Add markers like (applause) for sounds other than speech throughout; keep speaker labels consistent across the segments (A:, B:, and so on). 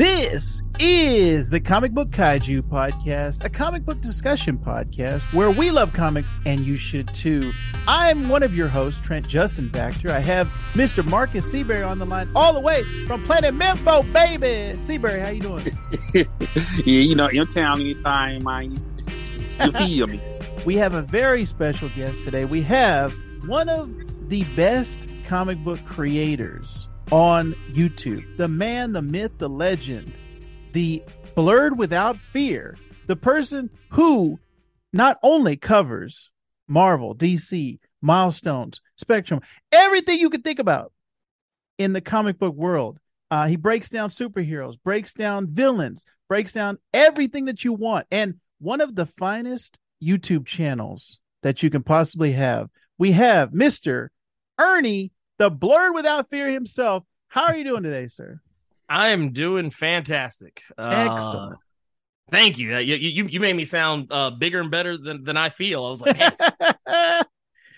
A: This is the Comic Book Kaiju podcast, a comic book discussion podcast where we love comics and you should too. I'm one of your hosts, Trent Justin Baxter. I have Mr. Marcus Seabury on the line all the way from Planet Memphis, baby. Seabury, how you doing? (laughs)
B: yeah, you know, in town anything, man. You feel me? (laughs)
A: We have a very special guest today. We have one of the best comic book creators on YouTube. The man, the myth, the legend, the Blerd without fear, the person who not only covers Marvel, DC, Milestones, Spectrum, everything you could think about in the comic book world. Uh, he breaks down superheroes, breaks down villains, breaks down everything that you want. And one of the finest YouTube channels that you can possibly have. We have Mr. Ernie the Blerd without fear himself. How are you doing today, sir?
C: I am doing fantastic.
A: Excellent.
C: Uh, thank you. You, you. you made me sound uh, bigger and better than, than I feel. I was like, man, (laughs)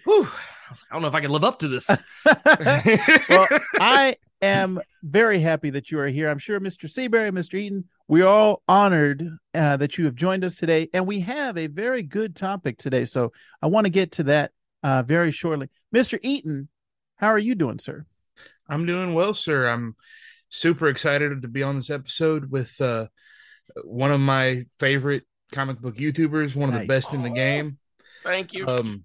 C: whew, I, was like, I don't know if I can live up to this. (laughs)
A: well, (laughs) I am very happy that you are here. I'm sure Mr. Seabury, Mr. Eaton, we are all honored uh, that you have joined us today, and we have a very good topic today. So I want to get to that uh, very shortly. Mr. Eaton, how are you doing, sir?
D: I'm doing well, sir. I'm super excited to be on this episode with uh, one of my favorite comic book YouTubers, one of nice. the best in the game.
C: Thank you.
D: Um,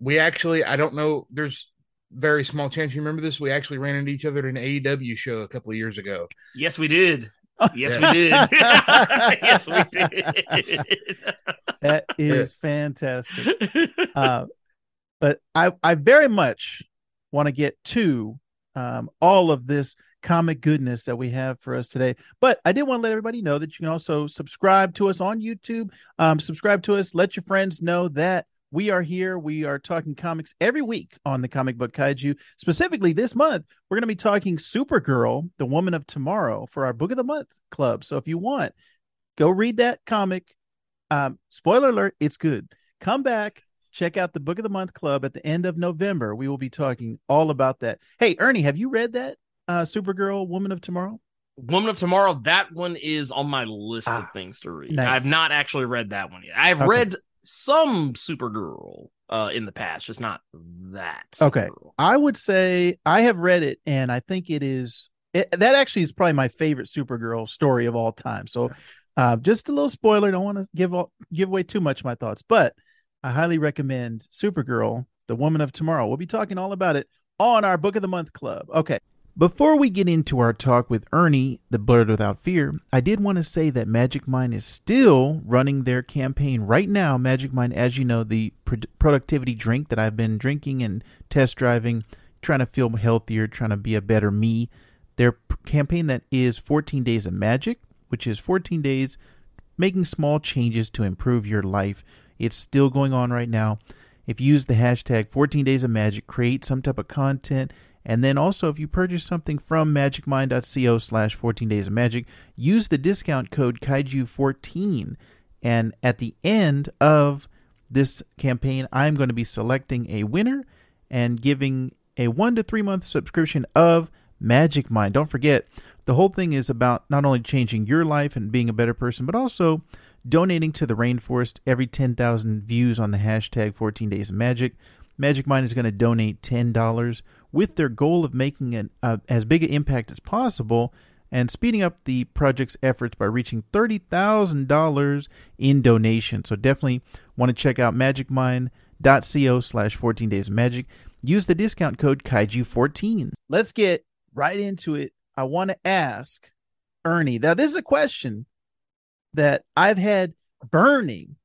D: we actually, I don't know, there's very small chance you remember this. We actually ran into each other at an AEW show a couple of years ago.
C: Yes, we did. Yes, we did. (laughs) yes, we did.
A: That is fantastic. Uh, but I, I very much want to get to um, all of this comic goodness that we have for us today. But I did want to let everybody know that you can also subscribe to us on YouTube. Um, subscribe to us. Let your friends know that we are here. We are talking comics every week on the Comic Book Kaiju. Specifically, this month, we're going to be talking Supergirl, the Woman of Tomorrow, for our Book of the Month club. So if you want, go read that comic. Um, spoiler alert, it's good. Come back, check out the Book of the Month Club at the end of November. We will be talking all about that. Hey, Ernie, have you read that uh, Supergirl Woman of Tomorrow?
C: Woman of Tomorrow, that one is on my list ah, of things to read. Nice. I've not actually read that one yet. I've okay. read some Supergirl uh, in the past, just not that.
A: Supergirl. Okay. I would say I have read it, and I think it is it, that actually is probably my favorite Supergirl story of all time. So, uh, just a little spoiler. Don't want to give all, give away too much of my thoughts, but I highly recommend Supergirl, The Woman of Tomorrow. We'll be talking all about it on our Book of the Month Club. Okay. Before we get into our talk with Ernie, the Blerd Without Fear, I did want to say that Magic Mind is still running their campaign right now. Magic Mind, as you know, the pro- productivity drink that I've been drinking and test driving, trying to feel healthier, trying to be a better me. Their p- campaign that is 14 Days of Magic, which is 14 days making small changes to improve your life it's still going on right now. If you use the hashtag 14 days of magic, create some type of content. And then also, if you purchase something from magicmind.co slash 14 days of magic, use the discount code kaiju14. And at the end of this campaign, I'm going to be selecting a winner and giving a one to three month subscription of Magic Mind. Don't forget, the whole thing is about not only changing your life and being a better person, but also donating to the rainforest every 10,000 views on the hashtag 14 Days of Magic. Magic Mind is going to donate $10 with their goal of making an, uh, as big an impact as possible and speeding up the project's efforts by reaching $30,000 in donation. So definitely want to check out magicmind.co slash 14 days magic. Use the discount code kaiju14. Let's get right into it. I want to ask Ernie. Now, this is a question that I've had burning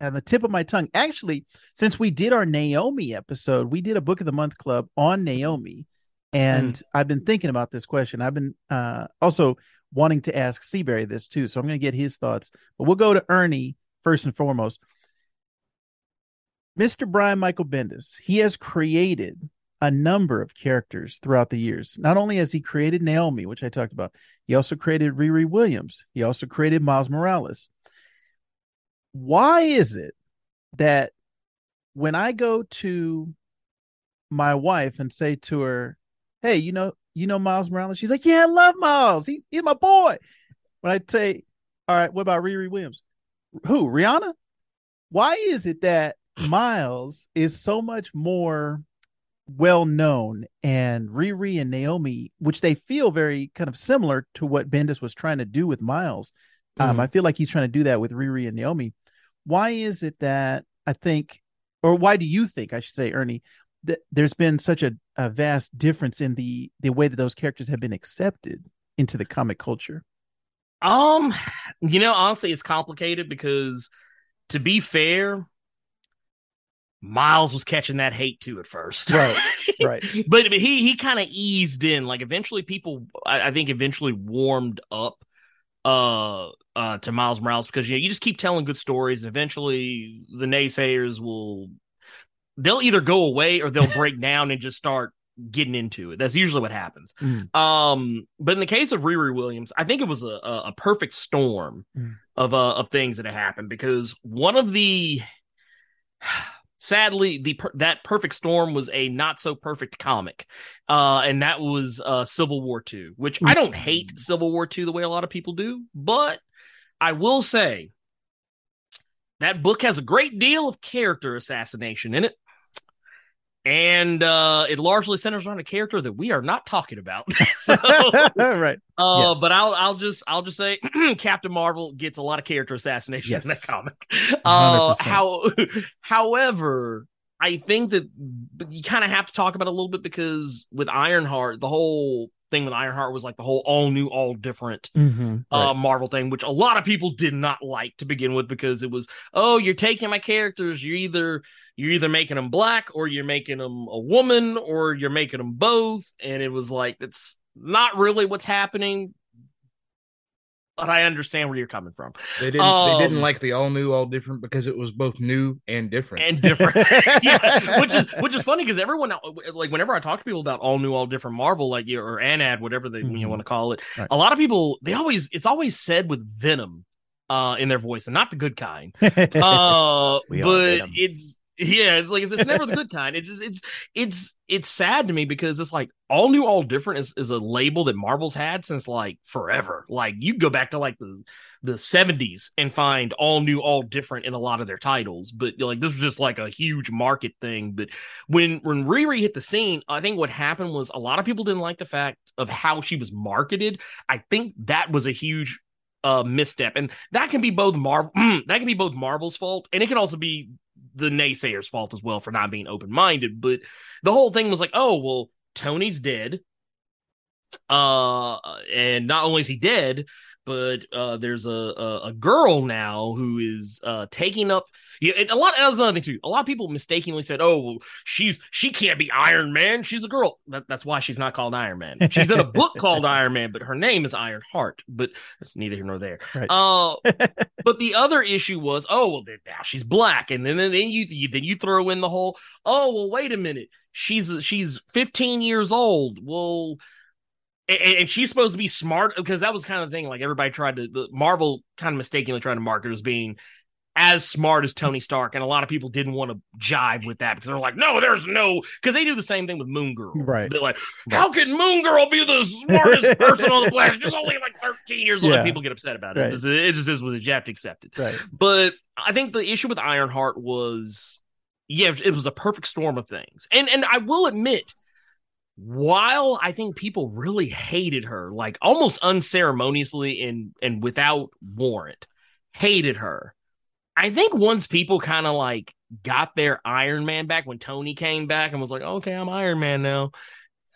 A: at the tip of my tongue. Actually, since we did our Naomi episode, we did a book of the month club on Naomi. And mm. I've been thinking about this question. I've been uh, also wanting to ask Seabury this too. So I'm going to get his thoughts. But we'll go to Ernie first and foremost. Mr. Brian Michael Bendis, he has created a number of characters throughout the years. Not only has he created Naomi, which I talked about, he also created Riri Williams. He also created Miles Morales. Why is it that when I go to my wife and say to her, Hey, you know, you know Miles Morales? She's like, yeah, I love Miles. He, he's my boy. When I say, all right, what about Riri Williams? Who? Rihanna? Why is it that Miles is so much more well known and Riri and Naomi, which they feel very kind of similar to what Bendis was trying to do with Miles. Mm-hmm. Um, I feel like he's trying to do that with Riri and Naomi. Why is it that I think, or why do you think I should say, Ernie, that there's been such a, a vast difference in the the way that those characters have been accepted into the comic culture?
C: Um, you know, honestly, it's complicated because to be fair, Miles was catching that hate too at first.
A: Right. (laughs) Right.
C: but, but he he kind of eased in. Like eventually people I, I, think eventually warmed up uh uh to Miles Morales because you know, you just keep telling good stories eventually the naysayers will they'll either go away or they'll break (laughs) down and just start getting into it. That's usually what happens. Mm. Um, but in the case of Riri Williams, I think it was a, a, a perfect storm mm. of uh, of things that had happened because one of the sadly the that perfect storm was a not so perfect comic. Uh and that was uh civil war 2 which i don't hate civil war 2 the way a lot of people do but i will say that book has a great deal of character assassination in it and uh, it largely centers around a character that we are not talking about. (laughs) (laughs) so,
A: right.
C: Uh, yes. But I'll I'll just I'll just say (clears throat) Captain Marvel gets a lot of character assassination yes. in that comic. Uh, how, (laughs) however, I think that you kind of have to talk about it a little bit because with Ironheart, the whole thing with Ironheart was like the whole all new, all different mm-hmm, uh. Marvel thing, which a lot of people did not like to begin with because it was, oh, you're taking my characters. You're either you're either making them black or you're making them a woman or you're making them both, and it was like it's not really what's happening. But I understand where you're coming from.
D: They didn't. Um, they didn't like the all new, all different because it was both new and different.
C: And different, (laughs) (laughs) yeah. Which is which is funny because everyone like whenever I talk to people about all new, all different Marvel, like or Anad, whatever they mm-hmm. you want to call it, right. a lot of people they always it's always said with Venom uh, in their voice and not the good kind. (laughs) Uh, but it's yeah, it's like it's, it's never the good kind. It's it's it's it's sad to me because it's like all new, all different is, is a label that Marvel's had since like forever. Like you go back to like the the seventies and find all new, all different in a lot of their titles. But like this was just like a huge market thing. But when when Riri hit the scene, I think what happened was a lot of people didn't like the fact of how she was marketed. I think that was a huge uh misstep and that can be both marvel (clears throat) that can be both marvel's fault and it can also be the naysayers' fault as well for not being open minded. But the whole thing was like, oh well, Tony's dead. Uh, and not only is he dead, but uh, there's a, a, a girl now who is uh taking up. Yeah, a lot. That's another thing too. A lot of people mistakenly said, "Oh, well, she's she can't be Iron Man. She's a girl." That, that's why she's not called Iron Man. She's in a book called (laughs) Iron Man, but her name is Iron Heart. But it's neither here nor there. Right. Uh, (laughs) but the other issue was, oh well, now she's black, and then then you, you then you throw in the whole, oh well, wait a minute, she's she's 15 years old. Well and, and, she's supposed to be smart because that was kind of the thing. Like everybody tried to, the Marvel kind of mistakenly tried to market as being as smart as Tony Stark, and a lot of people didn't want to jive with that because they're like, no, there's no, because they do the same thing with Moon Girl,
A: right?
C: They're like, how can Moon Girl be the smartest (laughs) person on the planet? She's only like 13 years old. Yeah. people get upset about it. Right. It, just, it just is what you have to accept it.
A: Right.
C: But I think the issue with Ironheart was, yeah, it was a perfect storm of things, and and I will admit while I think people really hated her, like almost unceremoniously and and without warrant, hated her. I think once people kind of like got their Iron Man back when Tony came back and was like, okay, I'm Iron Man now.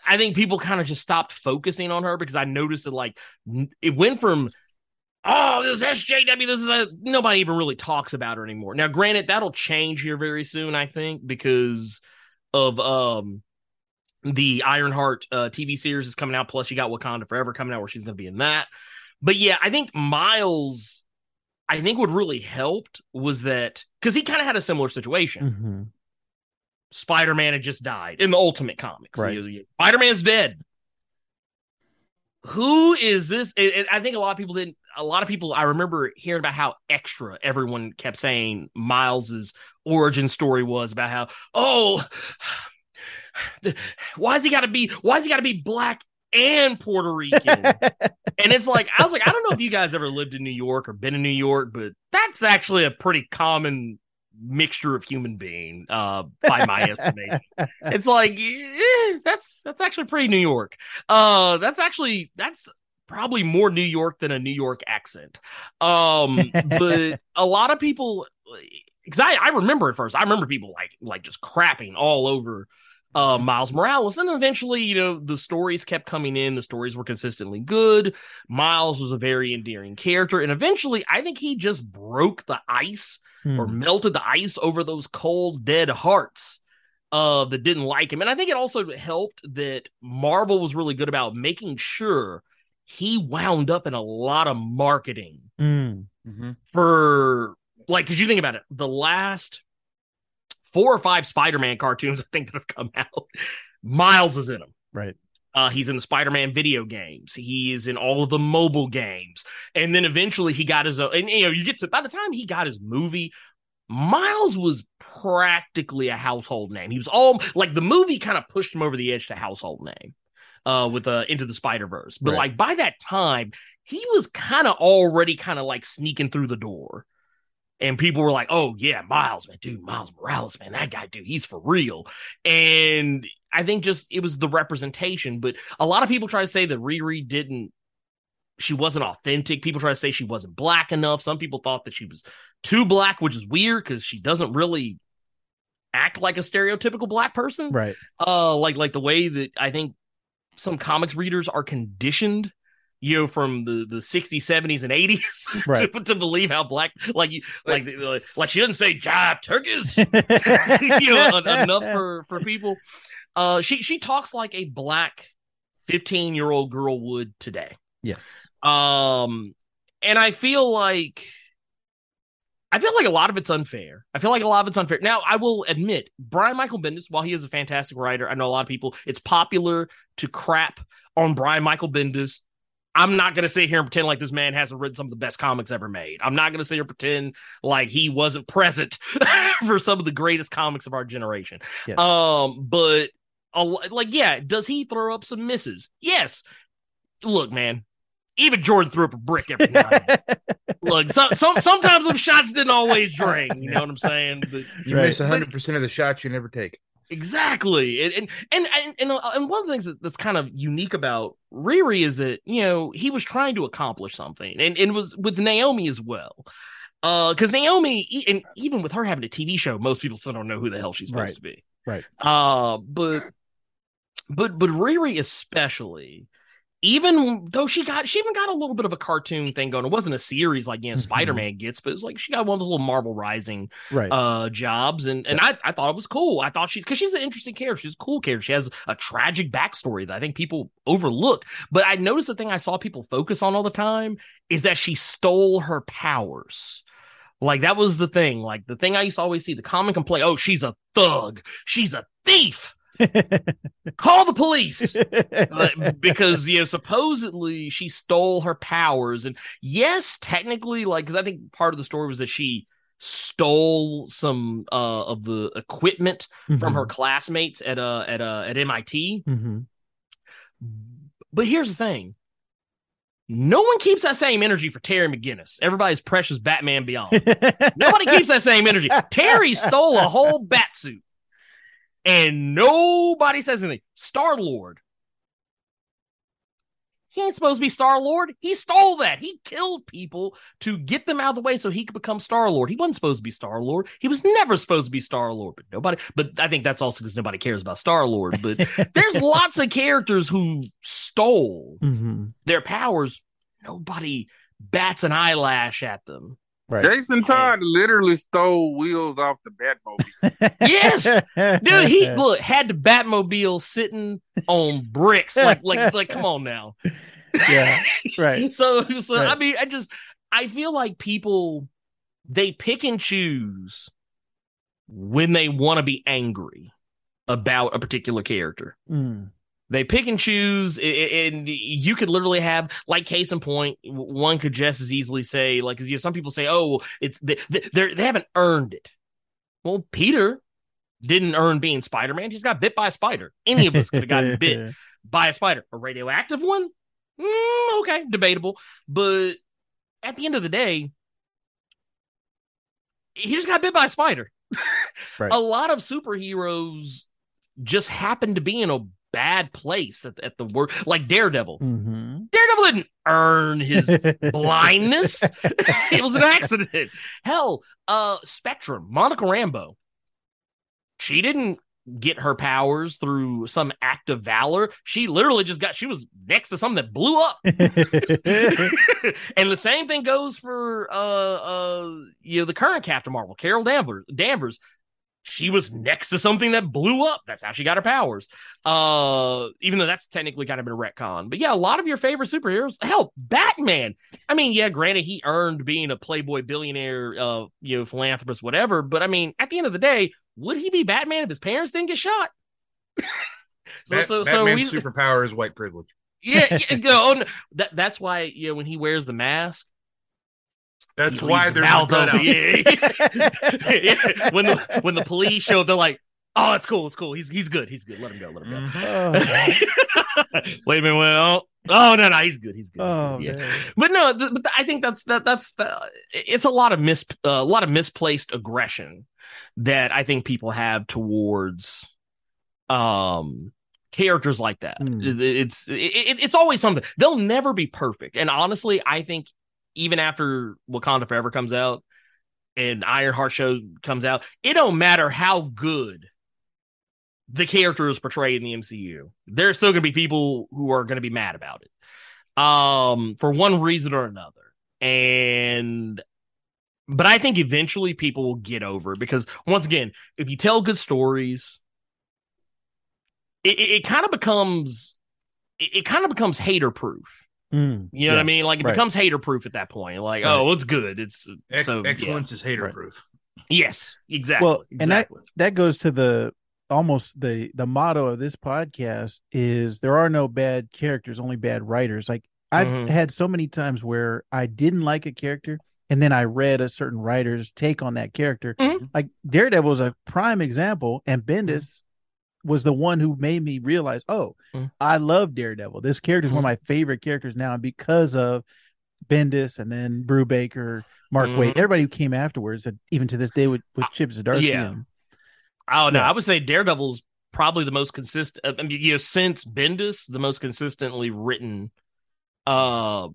C: I think people kind of just stopped focusing on her because I noticed that like it went from oh this SJW this is a nobody even really talks about her anymore. Now granted that'll change here very soon I think because of um the Ironheart uh, TV series is coming out. Plus, you got Wakanda Forever coming out, where she's going to be in that. But yeah, I think Miles. I think what really helped was that because he kind of had a similar situation. Mm-hmm. Spider Man had just died in the Ultimate Comics. Right. Spider Man's dead. Who is this? I think a lot of people didn't. A lot of people. I remember hearing about how extra everyone kept saying Miles's origin story was about how oh (sighs) why has he got to be? Why has he got to be black and Puerto Rican. (laughs) and it's like, I was like, I don't know if you guys ever lived in New York or been in New York, but that's actually a pretty common mixture of human being uh by my (laughs) estimation. It's like eh, that's that's actually pretty new york. Uh that's actually that's probably more new york than a new york accent. Um but (laughs) a lot of people because I, I remember at first i remember people like like just crapping all over uh, Miles Morales. And eventually, you know, the stories kept coming in. The stories were consistently good. Miles was a very endearing character. And eventually, I think he just broke the ice hmm. or melted the ice over those cold, dead hearts uh, that didn't like him. And I think it also helped that Marvel was really good about making sure he wound up in a lot of marketing
A: mm.
C: mm-hmm. for, like, because you think about it, the last four or five Spider-Man cartoons I think that have come out. Miles is in them.
A: Right.
C: Uh, he's in the Spider-Man video games. He is in all of the mobile games, and then eventually he got his own. And you know, you get to by the time he got his movie, Miles was practically a household name. He was all like the movie kind of pushed him over the edge to household name uh, with uh, Into the Spider Verse. But right. like by that time, he was kind of already kind of like sneaking through the door and people were like, "Oh yeah, Miles, man, dude, Miles Morales, man, that guy, dude, he's for real." And I think just it was the representation, but a lot of people try to say that Riri didn't, she wasn't authentic. People try to say she wasn't black enough. Some people thought that she was too black, which is weird because she doesn't really act like a stereotypical black person,
A: right?
C: Uh, like like the way that I think some comics readers are conditioned you know, from the, the 60s, 70s, and 80s (laughs) right. to, to, believe how black, like, like, like, like she doesn't say jive turkeys, (laughs) (laughs) you know, enough for, for people. Uh, she, she talks like a black 15 year old girl would today.
A: Yes.
C: Um, and I feel like, I feel like a lot of it's unfair. I feel like a lot of it's unfair. Now, I will admit, Brian Michael Bendis, while he is a fantastic writer, I know a lot of people, it's popular to crap on Brian Michael Bendis I'm not going to sit here and pretend like this man hasn't written some of the best comics ever made. I'm not going to sit here and pretend like he wasn't present (laughs) for some of the greatest comics of our generation. Yes. Um, but like, yeah, does he throw up some misses? Yes. Look, man, even Jordan threw up a brick every night. (laughs) Look, so, some sometimes them shots didn't always drain. You know what I'm saying? But,
D: you right. miss 100 percent of the shots you never take.
C: Exactly, and and and and, and, uh, one of the things that, that's kind of unique about Riri is that you know he was trying to accomplish something, and and was with Naomi as well. Uh, because Naomi, and even with her having a TV show, most people still don't know who the hell she's supposed
A: right.
C: to be.
A: Right.
C: Uh, but but but Riri especially even though she got she even got a little bit of a cartoon thing going. It wasn't a series like you know mm-hmm. Spider-Man gets, but it's like she got one of those little Marvel Rising
A: right.
C: uh jobs. And and I, I thought it was cool. I thought she because she's an interesting character. She's a cool character. She has a tragic backstory that I think people overlook. But I noticed the thing I saw people focus on all the time is that she stole her powers. Like that was the thing. Like the thing I used to always see the common complaint, oh, she's a thug, she's a thief. (laughs) Call the police (laughs) because you know supposedly she stole her powers, and yes, technically, like because I think part of the story was that she stole some uh, of the equipment mm-hmm. from her mm-hmm. classmates at uh at uh at MIT.
A: Mm-hmm.
C: But here's the thing. No one keeps that same energy for Terry McGinnis, everybody's precious Batman Beyond. (laughs) Nobody keeps that same energy. Terry stole a whole bat suit and nobody says anything. Star Lord. He ain't supposed to be Star Lord. He stole that. He killed people to get them out of the way so he could become Star Lord. He wasn't supposed to be Star Lord. He was never supposed to be Star Lord. But nobody. But I think that's also because nobody cares about Star Lord. But (laughs) there's lots of characters who stole
A: mm-hmm.
C: their powers. Nobody bats an eyelash at them.
B: Right. Jason Todd literally stole wheels off the Batmobile. (laughs)
C: yes, dude. He (laughs) look had the Batmobile sitting on bricks. Like, like, like. Come on now. (laughs)
A: Yeah. Right.
C: so, so right. I mean, I just I feel like people they pick and choose when they want to be angry about a particular character.
A: Mm.
C: They pick and choose, and you could literally have, like, case in point, one could just as easily say, like, you know, some people say, "Oh, it's they they haven't earned it." Well, Peter didn't earn being Spider Man. He's got bit by a spider. Any of us could have (laughs) gotten bit by a spider. A radioactive one? Mm, okay, debatable. But at the end of the day, he just got bit by a spider. (laughs) right. A lot of superheroes just happen to be in a bad place at, at the work, like Daredevil. Mm-hmm. Daredevil didn't earn his (laughs) blindness; (laughs) it was an accident. Hell, uh, Spectrum, Monica Rambeau, she didn't get her powers through some act of valor. She literally just got she was next to something that blew up. (laughs) and the same thing goes for uh uh you know the current Captain Marvel, Carol Danvers. Danvers she was next to something that blew up. That's how she got her powers. Uh, even though that's technically kind of been a retcon. But yeah, a lot of your favorite superheroes. Hell, Batman. I mean, yeah, granted, he earned being a playboy billionaire, uh, you know, philanthropist, whatever. But I mean, at the end of the day, would he be Batman if his parents didn't get shot? (coughs)
D: so, Bat- so, so Batman's we, superpower is white privilege.
C: Yeah, (laughs) yeah no, that that's why you know when he wears the mask,
D: that's why there's a
C: open. Yeah. yeah. (laughs) When the when the police show, they're like, "Oh, it's cool, it's cool. He's he's good. He's good. Let him go. Let him go." Mm-hmm. (laughs) Wait a minute. Well, oh no, no, he's good. He's good. He's oh, good. Yeah. But no, th- but I think that's that that's the, it's a lot of mis uh, a lot of misplaced aggression that I think people have towards um characters like that. Mm. It's it, it's always something. They'll never be perfect. And honestly, I think even after Wakanda Forever comes out and Ironheart show comes out, it don't matter how good the character is portrayed in the MCU. There's still gonna be people who are gonna be mad about it. Um, for one reason or another. And but I think eventually people will get over it because once again, if you tell good stories, it, it, it kind of becomes it, it kind of becomes hater proof Mm, you know yeah, what I mean? Like it right. becomes hater proof at that point. Like, right. oh, it's good. It's
D: Ex- so excellence yeah. is hater proof.
C: Yes, exactly. Well, exactly.
A: and that that goes to the almost the the motto of this podcast is there are no bad characters, only bad writers. Like I've mm-hmm. had so many times where I didn't like a character and then I read a certain writer's take on that character. Mm-hmm. Like Daredevil was a prime example, and Bendis was the one who made me realize, oh, mm. I love Daredevil. This character is mm. one of mm-hmm. my favorite characters now, and because of Bendis and then Brubaker, Mark mm. Waid, mm-hmm. everybody who came afterwards, even to this day with, with Chip Zdarsky. Yeah. And,
C: oh no, yeah. I would say Daredevil's probably the most consistent. I mean, you know, since Bendis, the most consistently written uh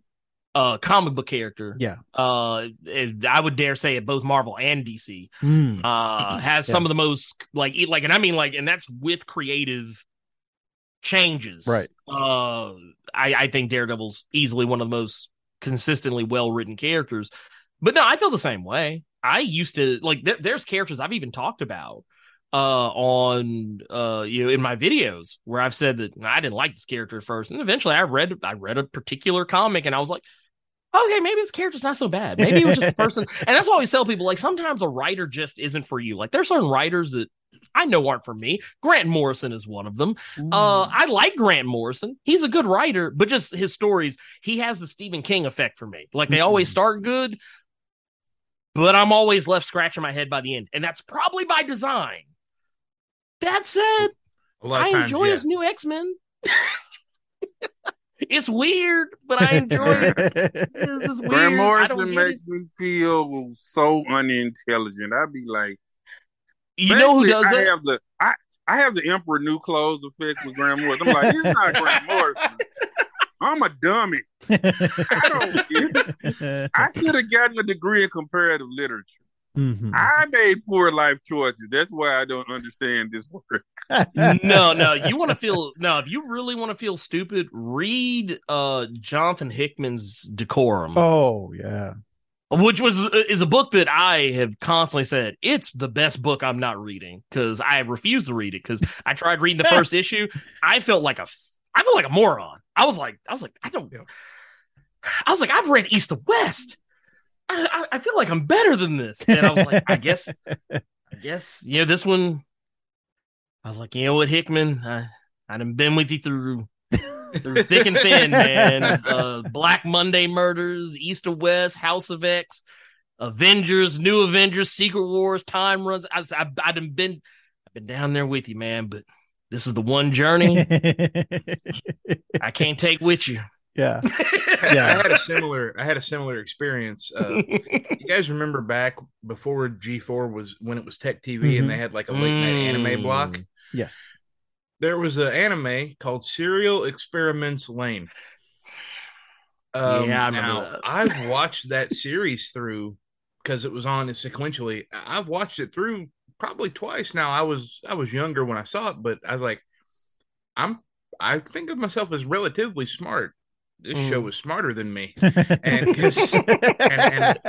C: uh comic book character.
A: Yeah.
C: Uh I would dare say it both Marvel and DC. Mm. Uh (laughs) has yeah. some of the most like like and I mean like and that's with creative changes.
A: Right.
C: Uh I I think Daredevil's easily one of the most consistently well written characters. But no, I feel the same way. I used to like there, there's characters I've even talked about uh on uh you know in my videos where I've said that I didn't like this character at first and eventually I read I read a particular comic and I was like okay, maybe this character's not so bad. Maybe he was just a (laughs) person. and that's why I always tell people like sometimes a writer just isn't for you. Like there's certain writers that I know aren't for me. Grant Morrison is one of them. Uh, I like Grant Morrison. He's a good writer, but just his stories, he has the Stephen King effect for me. Like they mm-hmm. always start good, but I'm always left scratching my head by the end. And that's probably by design. That said, I times, enjoy yeah. his new X Men. (laughs) It's weird, but I enjoy it.
B: Grant Morrison makes me feel so unintelligent. I'd be like,
C: you know who does
B: I
C: it?
B: Have the, I, I have the Emperor New Clothes effect with Grant Morrison. I'm like, he's not Grant Morrison. I'm a dummy. I don't. I (laughs) could have gotten a degree in comparative literature. Mm-hmm. I made poor life choices. That's why I don't understand this work. (laughs)
C: no, no, you want to feel no. If you really want to feel stupid, read uh Jonathan Hickman's Decorum.
A: Oh yeah,
C: which was is a book that I have constantly said it's the best book I'm not reading because I refuse to read it because I tried reading the (laughs) first issue. I felt like a I felt like a moron. I was like I was like I don't. Know. I was like I've read East to West. I, I, feel like I'm better than this. And I was like, I guess, (laughs) I guess, know, this one, I was like, you know what, Hickman, I, I've been with you through through thick and thin, man. Uh, Black Monday murders, East to West, House of X, Avengers, New Avengers, Secret Wars, Time Runs. I, I, I've been, I've been down there with you, man. But This is the one journey (laughs) I can't take with you.
A: Yeah. (laughs)
D: yeah. I had a similar I had a similar experience. Uh, you guys remember back before G4 was when it was Tech TV mm-hmm. and they had like a late night mm. anime block?
A: Yes.
D: There was an anime called Serial Experiments Lain. Um, yeah, I now that. I've (laughs) watched that series through because it was on sequentially. I've watched it through probably twice now. I was I was younger when I saw it, but I was like, I'm I think of myself as relatively smart. This mm. show is smarter than me, and (laughs) because (laughs) and, and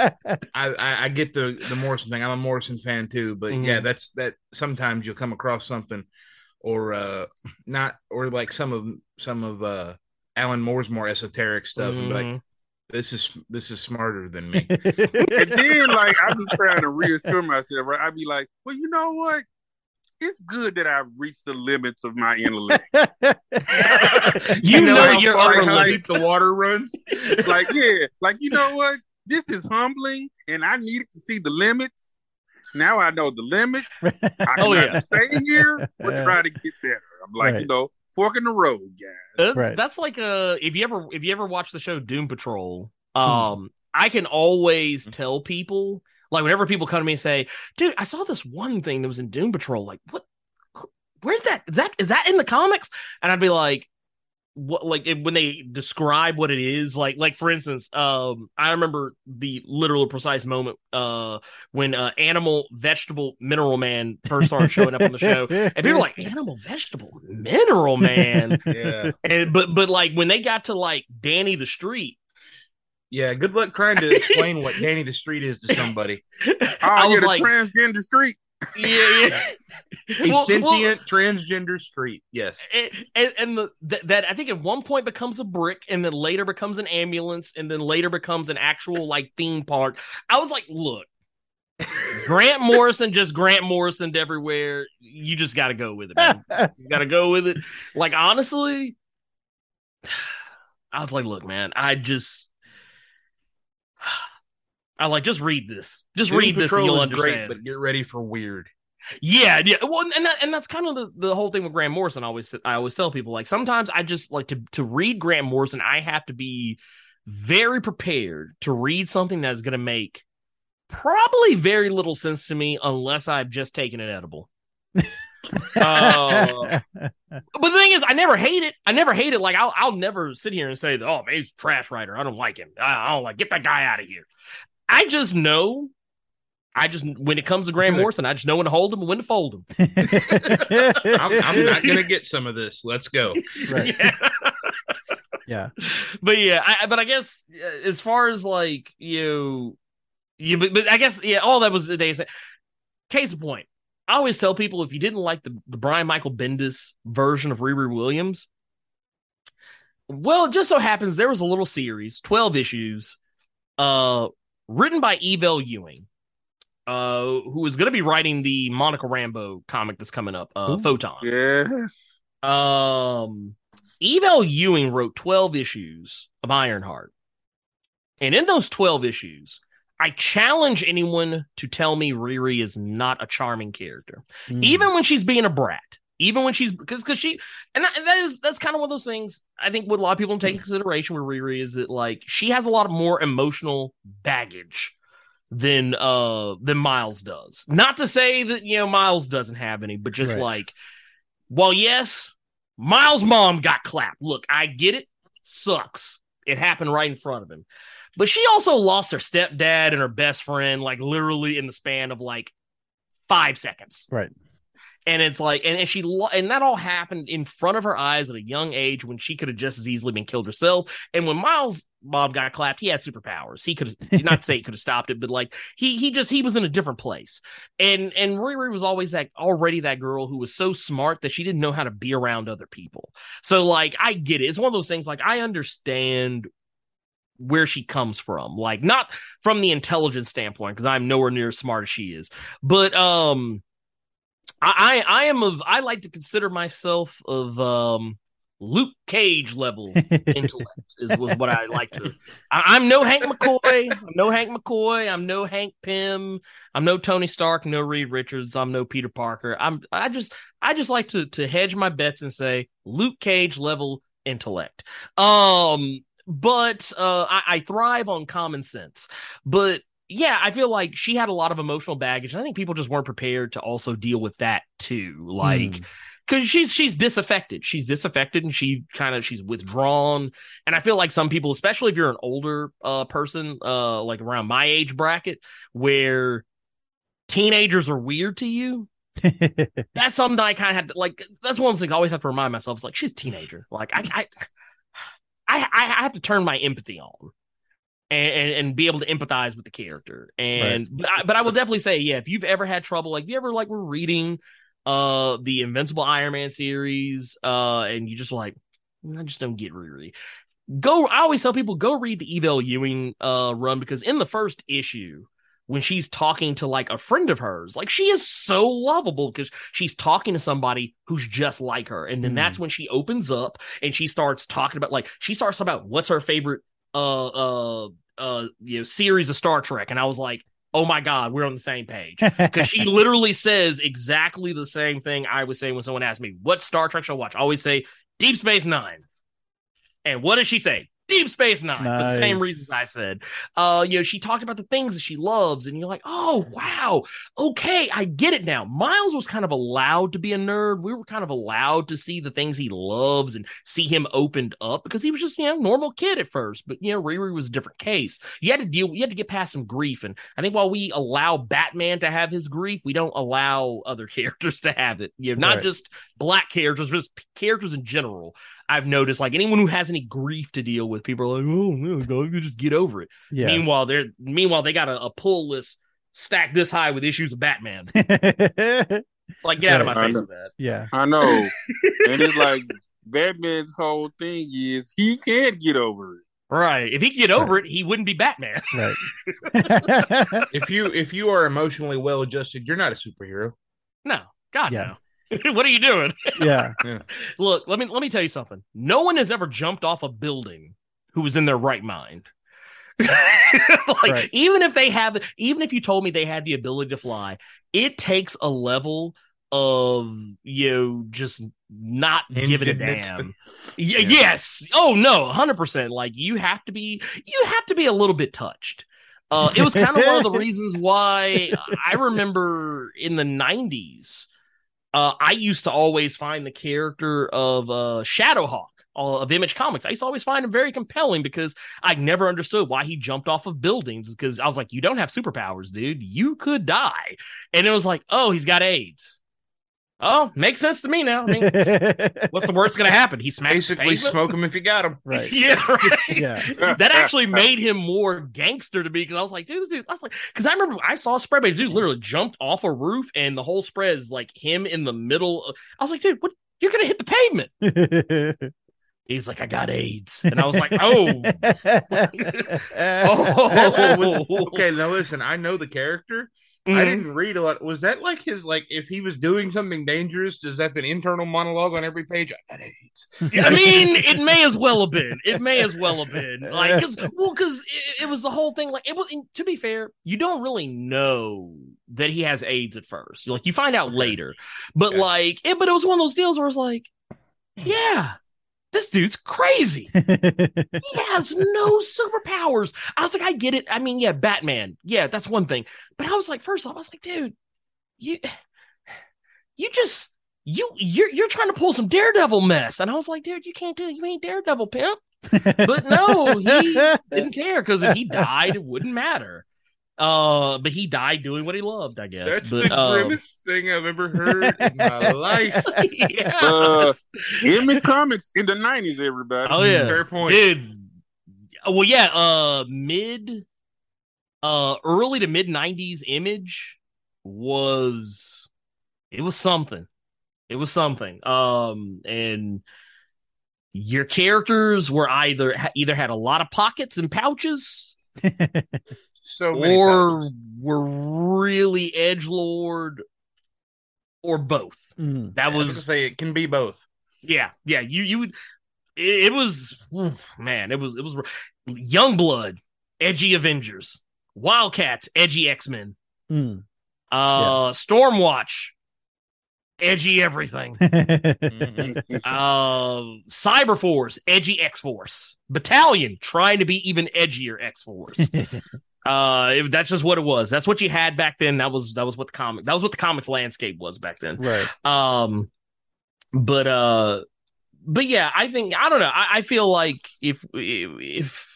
D: I, I, get the the Morrison thing. I'm a Morrison fan too, but mm. yeah, that's that. Sometimes you'll come across something, or uh not, or like some of some of uh Alan Moore's more esoteric stuff, mm. like, mm-hmm this is this is smarter than me. (laughs) and
B: then like I'd be trying to reassure myself, right? I'd be like, well, you know what? It's good that I've reached the limits of my intellect. (laughs)
C: you, know, know you're
D: far, how deep the water runs.
B: like, yeah, like you know what? This is humbling, and I needed to see the limits. Now I know the limits. I oh, yeah. stay here or yeah. try to get better. I'm like, right. you know, fork in the road, guys.
C: Uh, right. That's like a if you ever if you ever watch the show Doom Patrol, hmm. um, hmm. I can always tell people like whenever people come to me and say, "Dude, I saw this one thing that was in Doom Patrol. Like, what? Where's that? Is that is that in the comics?" And I'd be like, what like when they describe what it is like like for instance um i remember the literal precise moment uh when uh animal vegetable mineral man first started showing up on the show and people were like animal vegetable mineral man yeah and but but like when they got to like danny the street
D: yeah, good luck trying to explain what (laughs) Danny the Street is to somebody.
B: oh, I was yeah, like, transgender street
C: yeah, yeah. (laughs)
D: a well, sentient well, transgender street. Yes,
C: and, and the, that, that I think at one point becomes a brick, and then later becomes an ambulance, and then later becomes an actual like theme park. I was like, look, Grant Morrison just Grant Morrison everywhere. You just got to go with it. Man. (laughs) you got to go with it. Like honestly, (sighs) I was like, look, man, I just I like just read this. Just Doom read Patrol this and you'll understand.
D: Great, but get ready for weird.
C: Yeah, yeah. Well, and that, and that's kind of the, the whole thing with Grant Morrison. I always I always tell people like sometimes I just like to to read Grant Morrison. I have to be very prepared to read something that's going to make probably very little sense to me unless I've just taken an edible. (laughs) uh, but the thing is, I never hate it. I never hate it. Like I'll I'll never sit here and say, "Oh, man, he's trash writer. I don't like him. I, I don't like. Get that guy out of here." I just know. I just when it comes to Grant Morrison, I just know when to hold him and when to fold him. (laughs)
D: I'm, I'm, not gonna get some of this. Let's go.
A: Right. (laughs) Yeah. yeah.
C: But yeah, I, but I guess uh, as far as like you, you, but, but I guess yeah, all that was the day. Case in point, I always tell people if you didn't like the the Brian Michael Bendis version of Riri Williams, well, it just so happens there was a little series, twelve issues, uh, written by Eve Ewing, uh, who is going to be writing the Monica Rambeau comic that's coming up, uh, Photon.
B: Yes.
C: Um, Eve Ewing wrote 12 issues of Ironheart. And in those 12 issues, I challenge anyone to tell me Riri is not a charming character, mm. even when she's being a brat. Even when she's because because she and that, that is that's kind of one of those things I think what a lot of people take into consideration with Riri is that like she has a lot of more emotional baggage than uh than Miles does. Not to say that you know Miles doesn't have any, but just right. like, well, yes, Miles' mom got clapped. Look, I get it. Sucks. It happened right in front of him. But she also lost her stepdad and her best friend, like literally in the span of like five seconds.
A: Right
C: and it's like and, and she and that all happened in front of her eyes at a young age when she could have just as easily been killed herself. And when miles bob got clapped he had superpowers. He could have (laughs) not say he could have stopped it but like he he just he was in a different place. And and Riri was always that already that girl who was so smart that she didn't know how to be around other people. So like i get it. It's one of those things like i understand where she comes from. Like not from the intelligence standpoint because i'm nowhere near as smart as she is. But um I, I am of I like to consider myself of um Luke Cage level (laughs) intellect is was what I like to. I, am no Hank McCoy. I'm no Hank McCoy. I'm no Hank Pym. I'm no Tony Stark. No Reed Richards. I'm no Peter Parker. I'm. I just. I just like to to hedge my bets and say Luke Cage level intellect. Um, but uh, I, I thrive on common sense. But yeah, I feel like she had a lot of emotional baggage. And I think people just weren't prepared to also deal with that too. Like, mm because she's she's disaffected. She's disaffected and she kind of she's withdrawn. And I feel like some people, especially if you're an older uh, person, uh, like around my age bracket, where teenagers are weird to you. (laughs) that's something that I kind of had to like. That's one of the things I always have to remind myself. It's like she's a teenager. Like I, I, I, I have to turn my empathy on. And, and, be able to empathize with the character. And right. but, I, but I will definitely say, yeah, if you've ever had trouble, like if you ever like were reading uh the Invincible Iron Man series, uh, and you just like, I just don't get Riri. Go. I always tell people go read the Eve Ewing uh run because in the first issue, when she's talking to like a friend of hers, like she is so lovable because she's talking to somebody who's just like her, and then mm. that's when she opens up and she starts talking about like she starts talking about what's her favorite uh uh uh you know series of Star Trek, and I was like oh my god we're on the same page. (laughs) Because she literally says exactly the same thing i was saying when someone asked me what star trek should i watch? I always say deep space nine. And what does she say Deep Space Nine nice. for the same reasons I said. Uh, you know, she talked about the things that she loves, and you're like, oh wow, okay, I get it now. Miles was kind of allowed to be a nerd. We were kind of allowed to see the things he loves and see him opened up because he was just you know normal kid at first. But you know, Riri was a different case. You had to deal. You had to get past some grief, and I think while we allow Batman to have his grief, we don't allow other (laughs) characters to have it. You know, not right. just black characters, but just characters in general. I've noticed like anyone who has any grief to deal with, people are like, oh, no, you just get over it. Yeah. Meanwhile, they're meanwhile they got a, a pull list stacked this high with issues of Batman. (laughs) like, get out of my face with that.
A: Yeah,
B: I know. (laughs) and it's like Batman's whole thing is he can't get over it.
C: Right. If he could get over right. it, he wouldn't be Batman. (laughs)
A: Right.
D: if you if you are emotionally well adjusted, you're not a superhero.
C: No. God yeah. no. (laughs) what are you doing?
A: Yeah.
D: yeah. (laughs)
C: Look, let me let me tell you something. No one has ever jumped off a building who was in their right mind. (laughs) like right. even if they have even if you told me they had the ability to fly, it takes a level of you know just not giving a damn. yeah. Yes. Oh no, 100%. Like you have to be you have to be a little bit touched. Uh, it was kind of one of the reasons why I remember in the 90s uh, I used to always find the character of uh, Shadowhawk uh, of Image Comics. I used to always find him very compelling because I never understood why he jumped off of buildings. Because I was like, you don't have superpowers, dude. You could die. And it was like, oh, he's got AIDS. Oh, makes sense to me now. I mean, what's the worst going to happen? He smacks
D: basically smoke him if you got him.
A: Right. (laughs)
C: yeah. Right. yeah. That actually made him more gangster to me because I was like, dude, this dude. I was like, because I remember I saw a spread, but dude literally jumped off a roof and the whole spread is like him in the middle. Of, I was like, dude, what? You're going to hit the pavement. (laughs) He's like, I got AIDS. And I was like, oh. (laughs)
D: oh. okay, now listen, I know the character. Mm-hmm. I didn't read a lot. Was that like his like if he was doing something dangerous? Is that an internal monologue on every page? I got AIDS.
C: I mean, it may as well have been. It may as well have been like because (laughs) well, because it, it, was the whole thing. Like it was. To be fair, you don't really know that he has AIDS at first. Like you find out okay. later, but okay. like it. But it was one of those deals where it's like, yeah, this dude's crazy. (laughs) he has no superpowers. I was like, I get it. I mean, yeah, Batman. Yeah, that's one thing. But I was like, first off, I was like, dude, you you just you you're you're trying to pull some daredevil mess. And I was like, dude, you can't do it. You ain't daredevil pimp. But no, he (laughs) didn't care because if he died, it wouldn't matter. Uh, but he died doing what he loved, I guess.
D: That's
C: but,
D: the um... grimmest thing I've ever heard in my (laughs) life.
B: yeah. Uh, Image Comics in the nineties, everybody.
C: Oh yeah,
D: fair point,
C: dude. Well, yeah. Uh, mid, uh, early to mid nineties Image was it was something. It was something. Um, and your characters were either either had a lot of pockets and pouches (laughs)
D: so
C: or
D: times.
C: were really edge lord or both.
A: Mm.
C: That was
D: say it can be both.
C: Yeah, yeah. You you would. It, it was man. It was it was Youngblood, edgy Avengers, Wildcats, edgy X Men, mm. uh, yeah. Stormwatch, edgy everything. (laughs) mm-hmm. (laughs) uh, Cyberforce, edgy X Force, Battalion, trying to be even edgier X Force. (laughs) uh, it, that's just what it was. That's what you had back then. That was that was what the comic that was what the comics landscape was back then.
A: Right.
C: Um, but uh, but yeah, I think I don't know. I, I feel like if if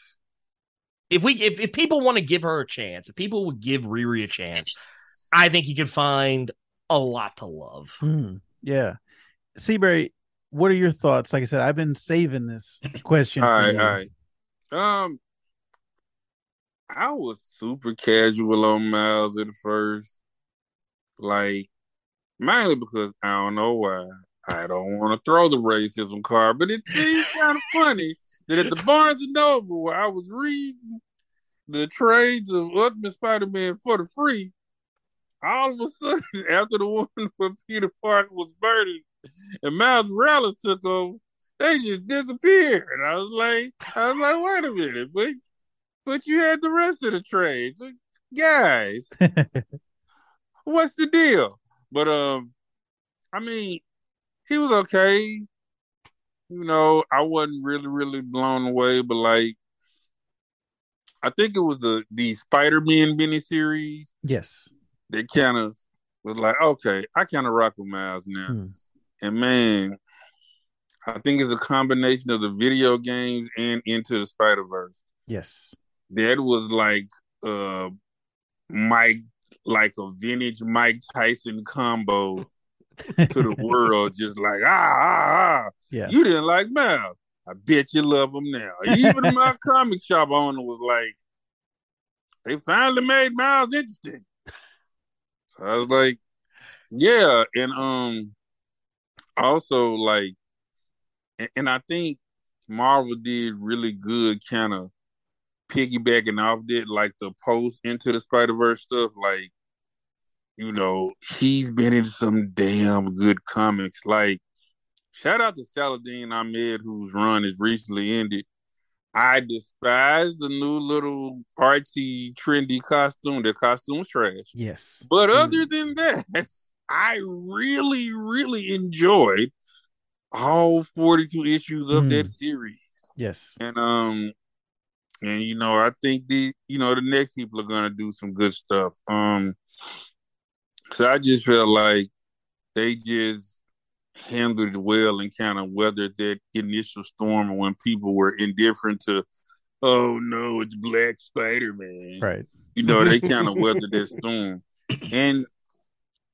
C: if we if, if people want to give her a chance, if people would give Riri a chance, I think you could find a lot to love.
A: Hmm. Yeah. Seabury, what are your thoughts? Like I said, I've been saving this question.
B: all right, all right. Um, I was super casual on Miles at first, like mainly because I don't know why. I don't want to throw the racism card, but it seems (laughs) kind of funny that at the Barnes and Noble where I was reading the trades of Ultimate Spider-Man for the free, all of a sudden, (laughs) after the one (laughs) where Peter Parker was murdered and Miles Morales took over, they just disappeared. And I was like, I was like, wait a minute, but but you had the rest of the trades, guys. (laughs) what's the deal? But um, I mean, he was okay. You know, I wasn't really, really blown away, but like I think it was the the Spider Man mini series.
A: Yes
B: they kind of was like, okay, I kind of rock with Miles now. Hmm. And man, I think it's a combination of the video games and Into the Spider Verse.
A: Yes,
B: that was like uh Mike, like a vintage Mike Tyson combo (laughs) to the world, just like ah ah ah. Yeah, you didn't like Miles. I bet you love him now. Even my (laughs) comic shop owner was like, they finally made Miles interesting. So I was like, yeah, and um, also like, and, and I think Marvel did really good, kind of piggybacking off it, like the post into the Spider Verse stuff. Like, you know, he's been in some damn good comics. Like, shout out to Saladin Ahmed, whose run is recently ended. I despise the new little artsy, trendy costume. Their costume's trash.
A: Yes.
B: But mm. other than that, (laughs) I really, really enjoyed all 42 issues of mm. that series.
A: Yes.
B: And um and you know, I think the you know, the next people are gonna do some good stuff. Um so I just felt like they just handled it well and kind of weathered that initial storm when people were indifferent to, oh no, it's Black Spider Man.
A: Right.
B: You know, they kind of (laughs) weathered that storm. And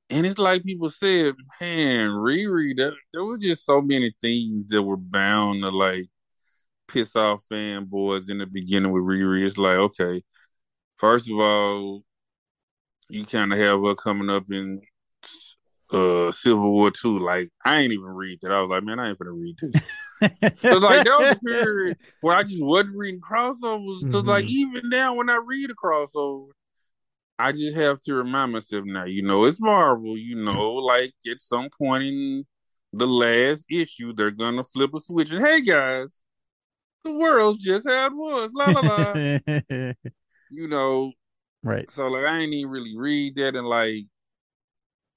B: and it's like people said, man, Riri, there, there was just so many things that were bound to like piss off fanboys in the beginning with Riri. It's like, okay, first of all, you kind of have her coming up in uh Civil War Two. Like I ain't even read that. I was like, man, I ain't gonna read this. (laughs) so like that was a period where I just wasn't reading crossovers. So mm-hmm. like even now when I read a crossover, I just have to remind myself now, you know, it's Marvel, you know, (laughs) like at some point in the last issue, they're gonna flip a switch and hey guys, the world's just how it was. La la la. (laughs) you know.
A: Right.
B: So like I ain't even really read that and like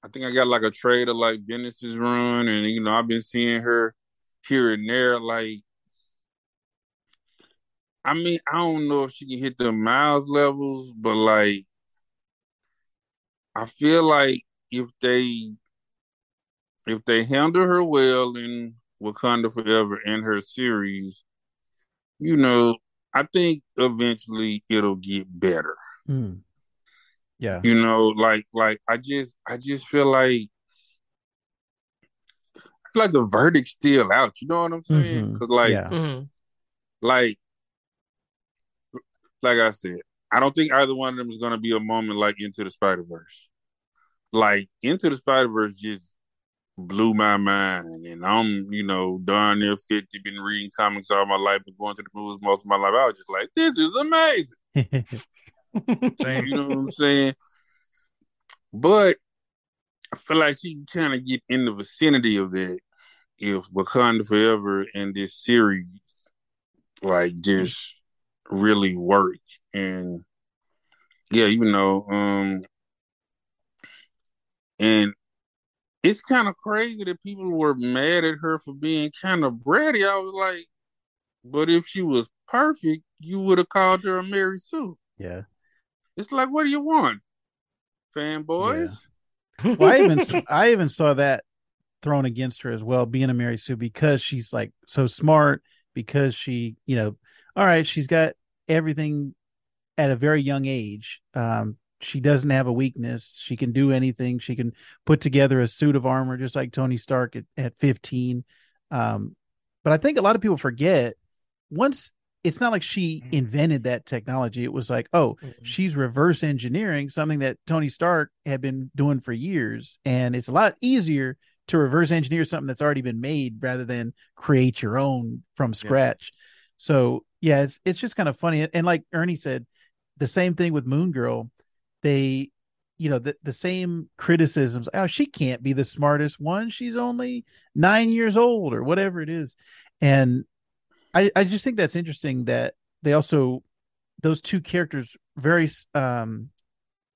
B: I think I got like a trade of like Bendis's run, and you know I've been seeing her here and there. Like, I mean, I don't know if she can hit the miles levels, but like, I feel like if they if they handle her well in Wakanda Forever and her series, you know, I think eventually it'll get better.
A: Mm. Yeah.
B: You know, like like I just I just feel like I feel like the verdict's still out. You know what I'm saying? Because mm-hmm. like yeah. mm-hmm. like like I said, I don't think either one of them is gonna be a moment like Into the Spider Verse. Like Into the Spider Verse just blew my mind, and I'm you know darn near fifty, been reading comics all my life, been going to the movies most of my life. I was just like, this is amazing. (laughs) you know what I'm saying? But I feel like she can kind of get in the vicinity of that if Wakanda Forever and this series like just really work and yeah, you know, um and it's kind of crazy that people were mad at her for being kind of bratty. I was like, but if she was perfect, you would have called her a Mary Sue.
A: Yeah.
B: It's like, what do you want, fanboys?
A: Yeah. (laughs) well, I even I even saw that thrown against her as well, being a Mary Sue because she's like so smart, because she, you know, all right, she's got everything at a very young age. Um, she doesn't have a weakness. She can do anything. She can put together a suit of armor just like Tony Stark at, at 15. Um, but I think a lot of people forget once it's not like she mm-hmm. invented that technology. It was like, oh, mm-hmm. she's reverse engineering something that Tony Stark had been doing for years. And it's a lot easier to reverse engineer something that's already been made rather than create your own from scratch. Yeah. So yeah, it's it's just kind of funny. And like Ernie said, the same thing with Moon Girl. They, you know, the, the same criticisms. Oh, she can't be the smartest one. She's only nine years old or whatever it is. And I, I just think that's interesting that they also those two characters very um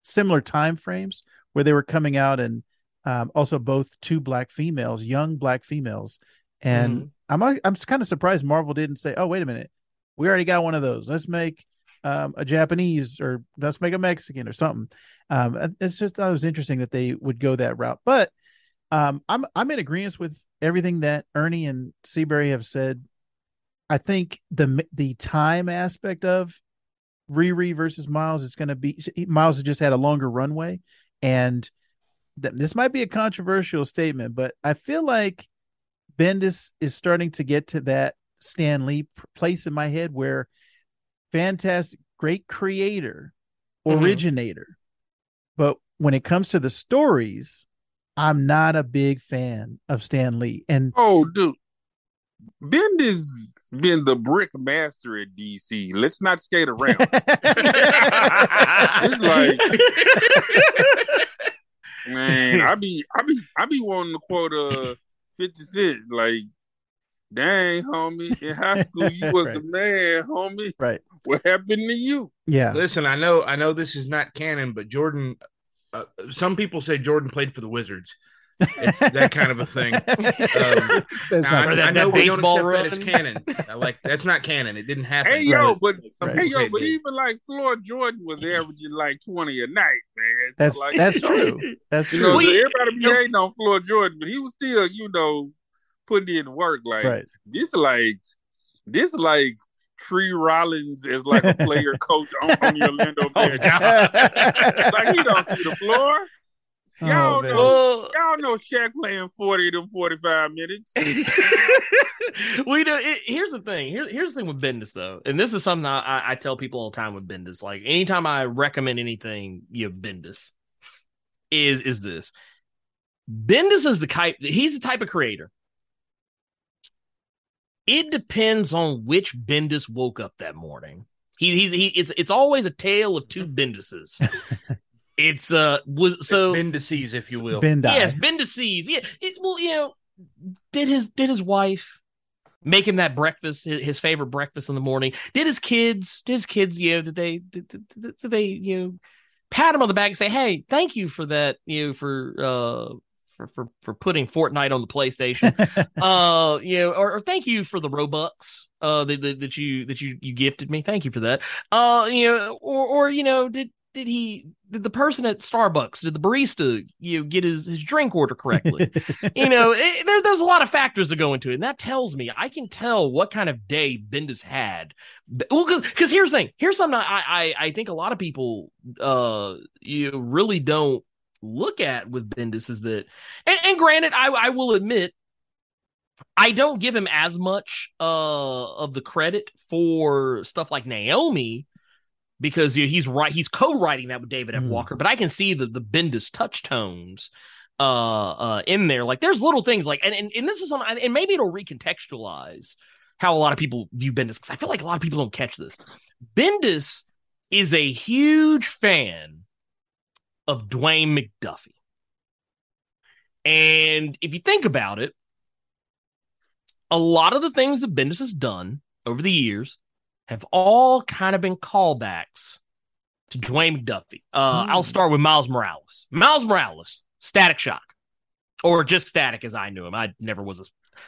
A: similar time frames where they were coming out and um, also both two black females, young black females, and mm-hmm. I'm I'm kind of surprised Marvel didn't say, "Oh, wait a minute, we already got one of those. Let's make um, a Japanese or let's make a Mexican or something." Um, it's just I was interesting that they would go that route, but um, I'm I'm in agreement with everything that Ernie and Seabury have said. I think the the time aspect of Riri versus Miles is going to be Miles has just had a longer runway, and this might be a controversial statement, but I feel like Bendis is starting to get to that Stan Lee place in my head where fantastic, great creator, mm-hmm. originator. Mm-hmm. But when it comes to the stories, I'm not a big fan of Stan Lee. And
B: oh, dude, Bendis been the brick master at DC. Let's not skate around. (laughs) it's like (laughs) Man, I be I be I be wanting to quote uh 50 Cent, like, dang, homie, in high school you (laughs) was right. the man, homie.
A: Right.
B: What happened to you?
A: Yeah.
D: Listen, I know I know this is not canon, but Jordan uh, some people say Jordan played for the Wizards. It's that kind of a thing. (laughs) Um, I, I, know we don't accept run. that as canon. Like that's not canon. It didn't happen.
B: Hey yo, but right. hey yo, but even like Floyd Jordan was averaging like twenty a night, man.
A: That's
B: like,
A: that's true. That's true.
B: You know, well, everybody be hating on Floyd Jordan, but he was still, you know, putting in work. Like right. this, like this, like Tree Rollins is like a player (laughs) coach on, on the Orlando Magic. like he don't see the floor. Oh, y'all oh, know, y'all know Shaq playing forty to forty-five minutes. (laughs)
C: we know. It, here's the thing. Here, here's the thing with Bendis, though, and this is something I, I tell people all the time with Bendis. Like anytime I recommend anything, you have Bendis. Is is this? Bendis is the type. He's the type of creator. It depends on which Bendis woke up that morning. He, he, he it's it's always a tale of two Bendises. (laughs) It's uh was so
D: Bendices, if you will.
C: Bendis. Yes, Bendices. Yeah. It, well, you know, did his did his wife make him that breakfast, his, favorite breakfast in the morning? Did his kids? Did his kids? You know, did they did, did, did they you know pat him on the back and say, "Hey, thank you for that," you know, for uh for for, for putting Fortnite on the PlayStation, (laughs) uh, you know, or, or, thank you for the Robux uh that, that, that you that you you gifted me. Thank you for that. Uh, you know, or or you know, did did he did the person at Starbucks did the barista you know, get his, his drink order correctly? (laughs) you know, it, there, there's a lot of factors that go into it, and that tells me I can tell what kind of day Bendis had. Well, because here's the thing. Here's something I, I I think a lot of people uh you really don't look at with Bendis is that, and, and granted, I I will admit I don't give him as much uh, of the credit for stuff like Naomi because you know, he's right he's co-writing that with David F. Mm. Walker, but I can see the the Bendis touch tones uh uh in there. Like there's little things like and and, and this is something and maybe it'll recontextualize how a lot of people view Bendis because I feel like a lot of people don't catch this. Bendis is a huge fan of Dwayne McDuffie. And if you think about it, a lot of the things that Bendis has done over the years have all kind of been callbacks to Dwayne McDuffie. Uh, mm. I'll start with Miles Morales. Miles Morales, Static Shock, or just Static as I knew him. I never was a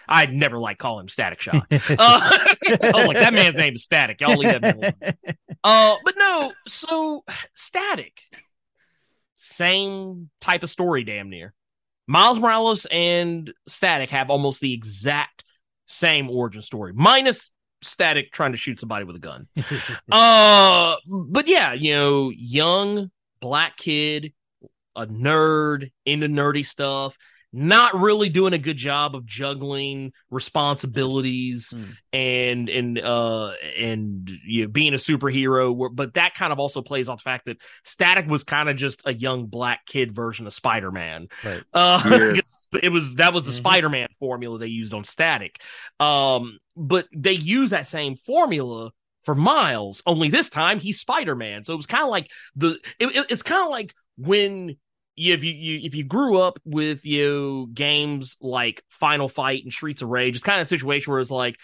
C: I never like call him Static Shock. (laughs) Uh, (laughs) I was like, that man's name is Static. Y'all leave that alone. (laughs) Uh, but no, so Static, same type of story, damn near. Miles Morales and Static have almost the exact same origin story, minus Static trying to shoot somebody with a gun. (laughs) uh, but yeah, you know, young black kid, a nerd into nerdy stuff not really doing a good job of juggling responsibilities mm. and and uh and you know, being a superhero but that kind of also plays on the fact that static was kind of just a young black kid version of spider-man right. (laughs) uh yes. (laughs) it was that was the mm-hmm. spider-man formula they used on static um but they use that same formula for miles only this time he's spider-man so it was kind of like the it, it, it's kind of like when if you, you if you grew up with you know, games like Final Fight and Streets of Rage, it's kind of a situation where it's like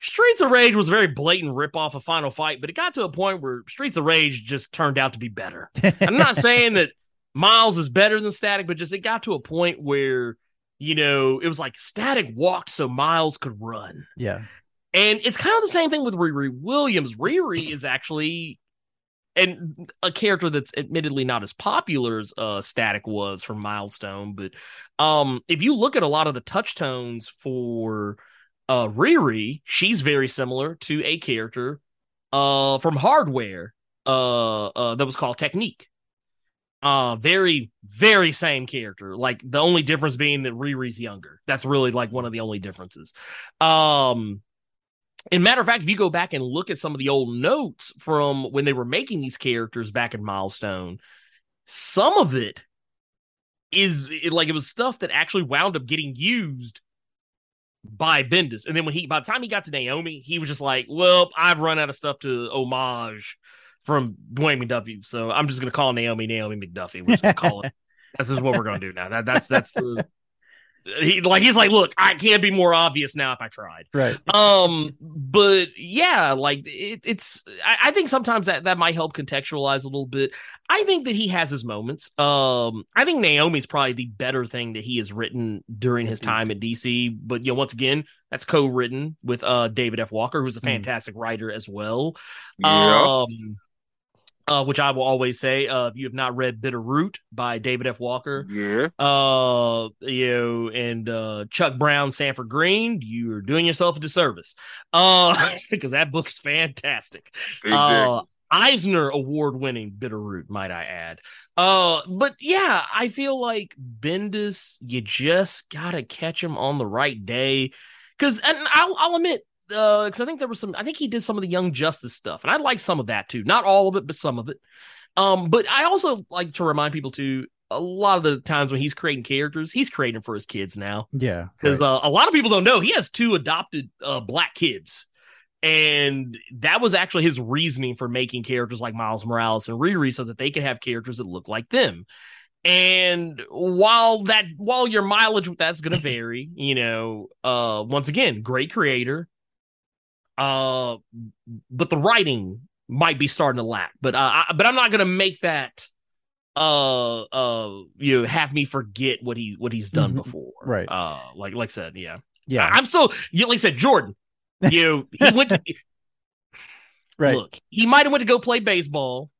C: Streets of Rage was a very blatant rip off of Final Fight, but it got to a point where Streets of Rage just turned out to be better. I'm not (laughs) saying that Miles is better than Static, but just it got to a point where you know it was like Static walked so Miles could run.
A: Yeah.
C: And it's kind of the same thing with Riri Williams. Riri is actually and a character that's admittedly not as popular as uh, Static was from Milestone, but um, if you look at a lot of the touch tones for uh, Riri, she's very similar to a character uh, from Hardware uh, uh, that was called Technique. Uh, very, very same character. Like the only difference being that Riri's younger. That's really like one of the only differences. Um, and matter of fact, if you go back and look at some of the old notes from when they were making these characters back in Milestone, some of it is it, like it was stuff that actually wound up getting used by Bendis. And then when he by the time he got to Naomi, he was just like, Well, I've run out of stuff to homage from Dwayne McDuffie. So I'm just gonna call Naomi Naomi McDuffie. We're just gonna call it. (laughs) This is what we're gonna do now. That that's that's the he like he's like look i can't be more obvious now if i tried.
A: Right.
C: Um but yeah like it, it's I, I, think sometimes that that might help contextualize a little bit. I think that he has his moments. Um i think naomi's probably the better thing that he has written during his time at dc but you know once again that's co-written with uh david f. Walker who's a hmm. fantastic mm. writer as well. Yeah. um uh, which I will always say, uh, if you have not read Bitter Root by David F. Walker,
B: yeah,
C: uh, you know, and uh, Chuck Brown, Sanford Greene, you're doing yourself a disservice, uh, (laughs) because that book is fantastic. Exactly. Uh, Eisner Award winning Bitter Root, might I add. Uh, but yeah, I feel like Bendis, you just gotta catch him on the right day. Cause, and I'll, I'll admit, because uh, I think there was some. I think he did some of the Young Justice stuff, and I like some of that too. Not all of it, but some of it. Um, but I also like to remind people too. A lot of the times when he's creating characters, he's creating for his kids now.
A: Yeah,
C: because right. uh, a lot of people don't know he has two adopted uh, black kids, and that was actually his reasoning for making characters like Miles Morales and Riri so that they could have characters that look like them. And while that while your mileage with that's going to vary, you know, uh, once again, great creator, uh, but the writing might be starting to lack. But uh, I, but I'm not gonna make that uh uh you know, have me forget what he what he's done mm-hmm. before.
A: Right.
C: Uh, like like I said, yeah,
A: yeah.
C: I, am so you like I said, Jordan. You he (laughs) went to.
A: right.
C: Look, he might have went to go play baseball,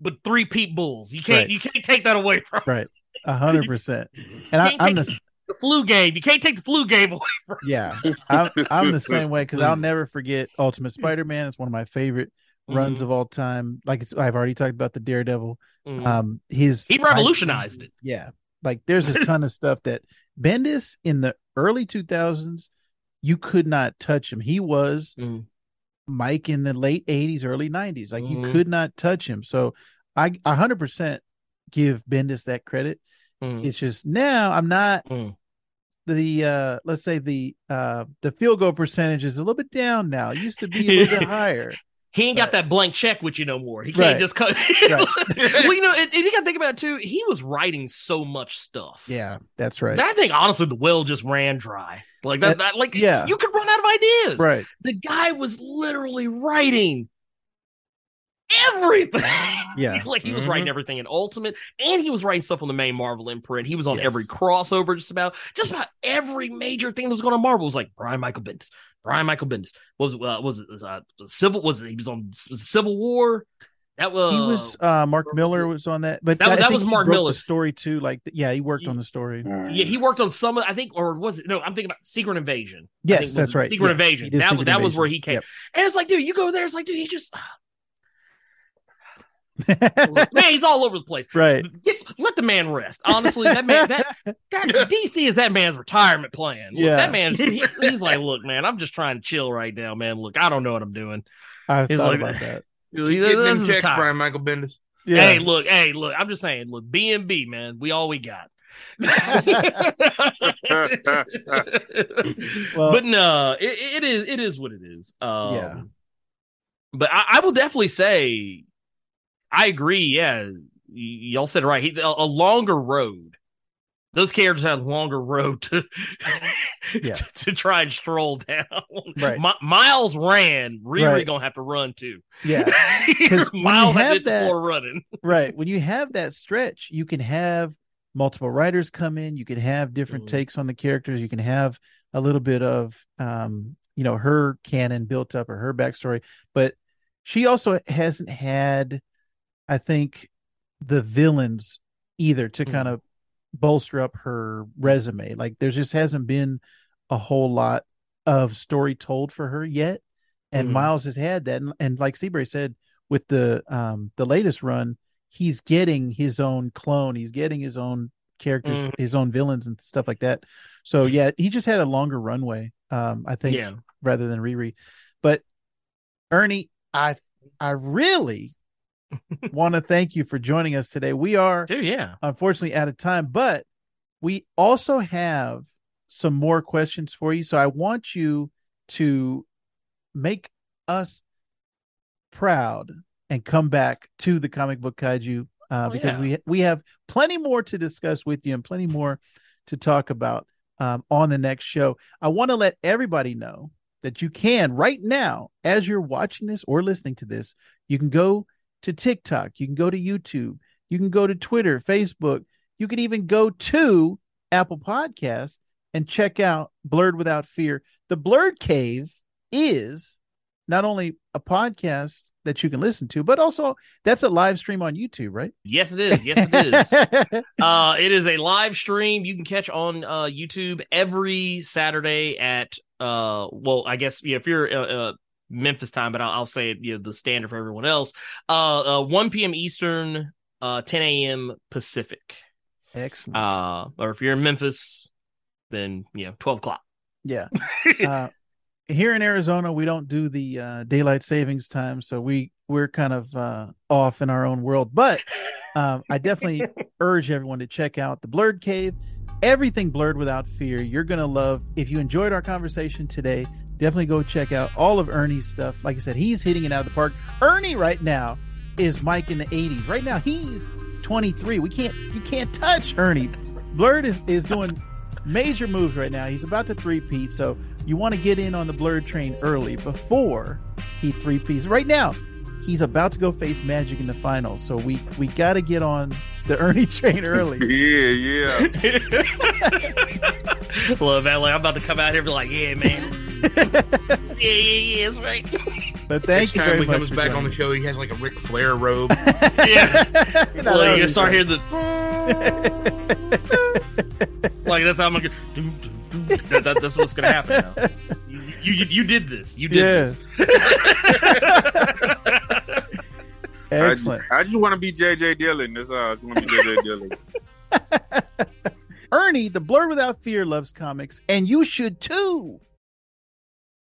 C: but three Pete Bulls. You can't right. you can't take that away from.
A: Right. A hundred percent. And I, am the
C: the flu game. You can't take the flu game away from.
A: Yeah, I'm, I'm the same way because I'll never forget Ultimate Spider-Man. It's one of my favorite runs mm-hmm. of all time. Like it's, I've already talked about the Daredevil. Mm-hmm. Um, his
C: he revolutionized
A: I,
C: it.
A: Yeah, like there's a ton of (laughs) stuff that Bendis in the early 2000s, you could not touch him. He was mm-hmm. Mike in the late 80s, early 90s. Like you mm-hmm. could not touch him. So I 100% give Bendis that credit. Mm. It's just now I'm not mm. The uh let's say the uh the field goal percentage is a little bit down now. It used to be a little bit (laughs) higher.
C: he ain't got that blank check with you no more. He can't right. just cut. (laughs) right. (laughs) well, you know, and, and you got to think about it too. He was writing so much stuff.
A: Yeah, that's right.
C: I think honestly, the well just ran dry. Like that, that, like yeah, you could run out of ideas.
A: Right.
C: The guy was literally writing everything. (laughs)
A: Yeah.
C: like he was mm-hmm. writing everything in Ultimate and he was writing stuff on the main Marvel imprint. He was on yes. every crossover, just about just about every major thing that was going on Marvel was like Brian Michael Bendis. Brian Michael Bendis. was uh, was it uh, Civil was it, he was on was Civil War? That was
A: he was uh, Mark Millar was on that, but
C: that, was, that was Mark Millar
A: story too. Like, yeah, he worked
C: he,
A: on the story.
C: Yeah, he worked on some. I think, or was it? No, I'm thinking about Secret Invasion.
A: Yes, that's right.
C: Secret
A: yes,
C: Invasion. That Secret that Invasion. was where he came. Yep. And it's like, dude, you go there. It's like, dude, he just man, he's all over the place.
A: Right.
C: Get, let the man rest. Honestly, that man, that, that (laughs) DC is that man's retirement plan. Look,
A: yeah.
C: That man, he, he's like, look, man, I'm just trying to chill right now, man. Look, I don't know what I'm doing.
A: I thought like, about that.
D: He's, them checks, Brian Michael Bendis.
C: Yeah. Hey, look, hey, look. I'm just saying, look, B and B, man. We all we got. (laughs) well, but no, it, it is it is what it is. Um, yeah. But I, I will definitely say I agree. Yeah, y- y'all said it right. He, a, a, longer road. Those characters have a longer road to, (laughs) yeah. to, to try and stroll down.
A: Right.
C: Miles ran. Riri right. gonna have to run too.
A: Yeah, (laughs)
C: because Miles had that running.
A: right. When you have that stretch, you can have multiple writers come in. You can have different mm-hmm. takes on the characters. You can have a little bit of um, you know, her canon built up or her backstory, but she also hasn't had I think the villains either to mm. kind of bolster up her resume. Like there just hasn't been a whole lot of story told for her yet. And mm. Miles has had that. And, and like Seabury said, with the um the latest run, he's getting his own clone, he's getting his own characters, mm. his own villains and stuff like that. So yeah, he just had a longer runway, um, I think, yeah. rather than Riri. But Ernie, I I really want to thank you for joining us today. We are,
C: Dude, yeah,
A: unfortunately out of time, but we also have some more questions for you. So I want you to make us proud and come back to the comic book kaiju uh, oh, because yeah. we we have plenty more to discuss with you and plenty more to talk about um, on the next show. I want to let everybody know that you can right now, as you're watching this or listening to this, you can go to TikTok. You can go to YouTube. You can go to Twitter, Facebook. You can even go to Apple Podcasts and check out Blerd Without Fear. The Blerd Cave is not only a podcast that you can listen to, but also that's a live stream on YouTube, right?
C: Yes, it is. Yes, it is. (laughs) uh, it is a live stream you can catch on uh, YouTube every Saturday at uh, well, I guess yeah, if you're uh, uh Memphis time, but I'll, I'll say it, you know, the standard for everyone else. Uh, uh 1 p.m. Eastern, uh, 10 a.m. Pacific.
A: Excellent.
C: Uh, or if you're in Memphis, then you know, 12 o'clock.
A: Yeah. (laughs) uh, here in Arizona, we don't do the uh, daylight savings time, so we we're kind of uh, off in our own world. But um, I definitely (laughs) urge everyone to check out the Blerd Cave. Everything Blerd without fear. You're gonna love. If you enjoyed our conversation today, definitely go check out all of Ernie's stuff. Like I said, he's hitting it out of the park. Ernie right now is Mike in the 80s. Right now he's 23. We can't you can't touch Ernie. Blerd is, is doing major moves right now. He's about to three-peat, so you want to get in on the Blerd train early before he three-peats. Right now, he's about to go face Magic in the finals, so we we got to get on the Ernie (laughs) train early. (laughs)
B: yeah, yeah.
C: Love that. Like I'm about to come out here and be like, yeah, man (laughs) yeah, yeah, yeah, that's right.
A: But thank Next you time he
D: comes back on the show, he has like a Ric Flair robe.
C: yeah. well, you start hearing the like that's how I'm gonna. (laughs) That, that, that's what's gonna happen now. You, you, you did this. You did yes. (laughs) this.
A: Excellent.
B: I, I just want to be JJ Dillon. That's all. I just want to be JJ (laughs) Dillon.
A: Ernie, the Blerd Without Fear loves comics, and you should too.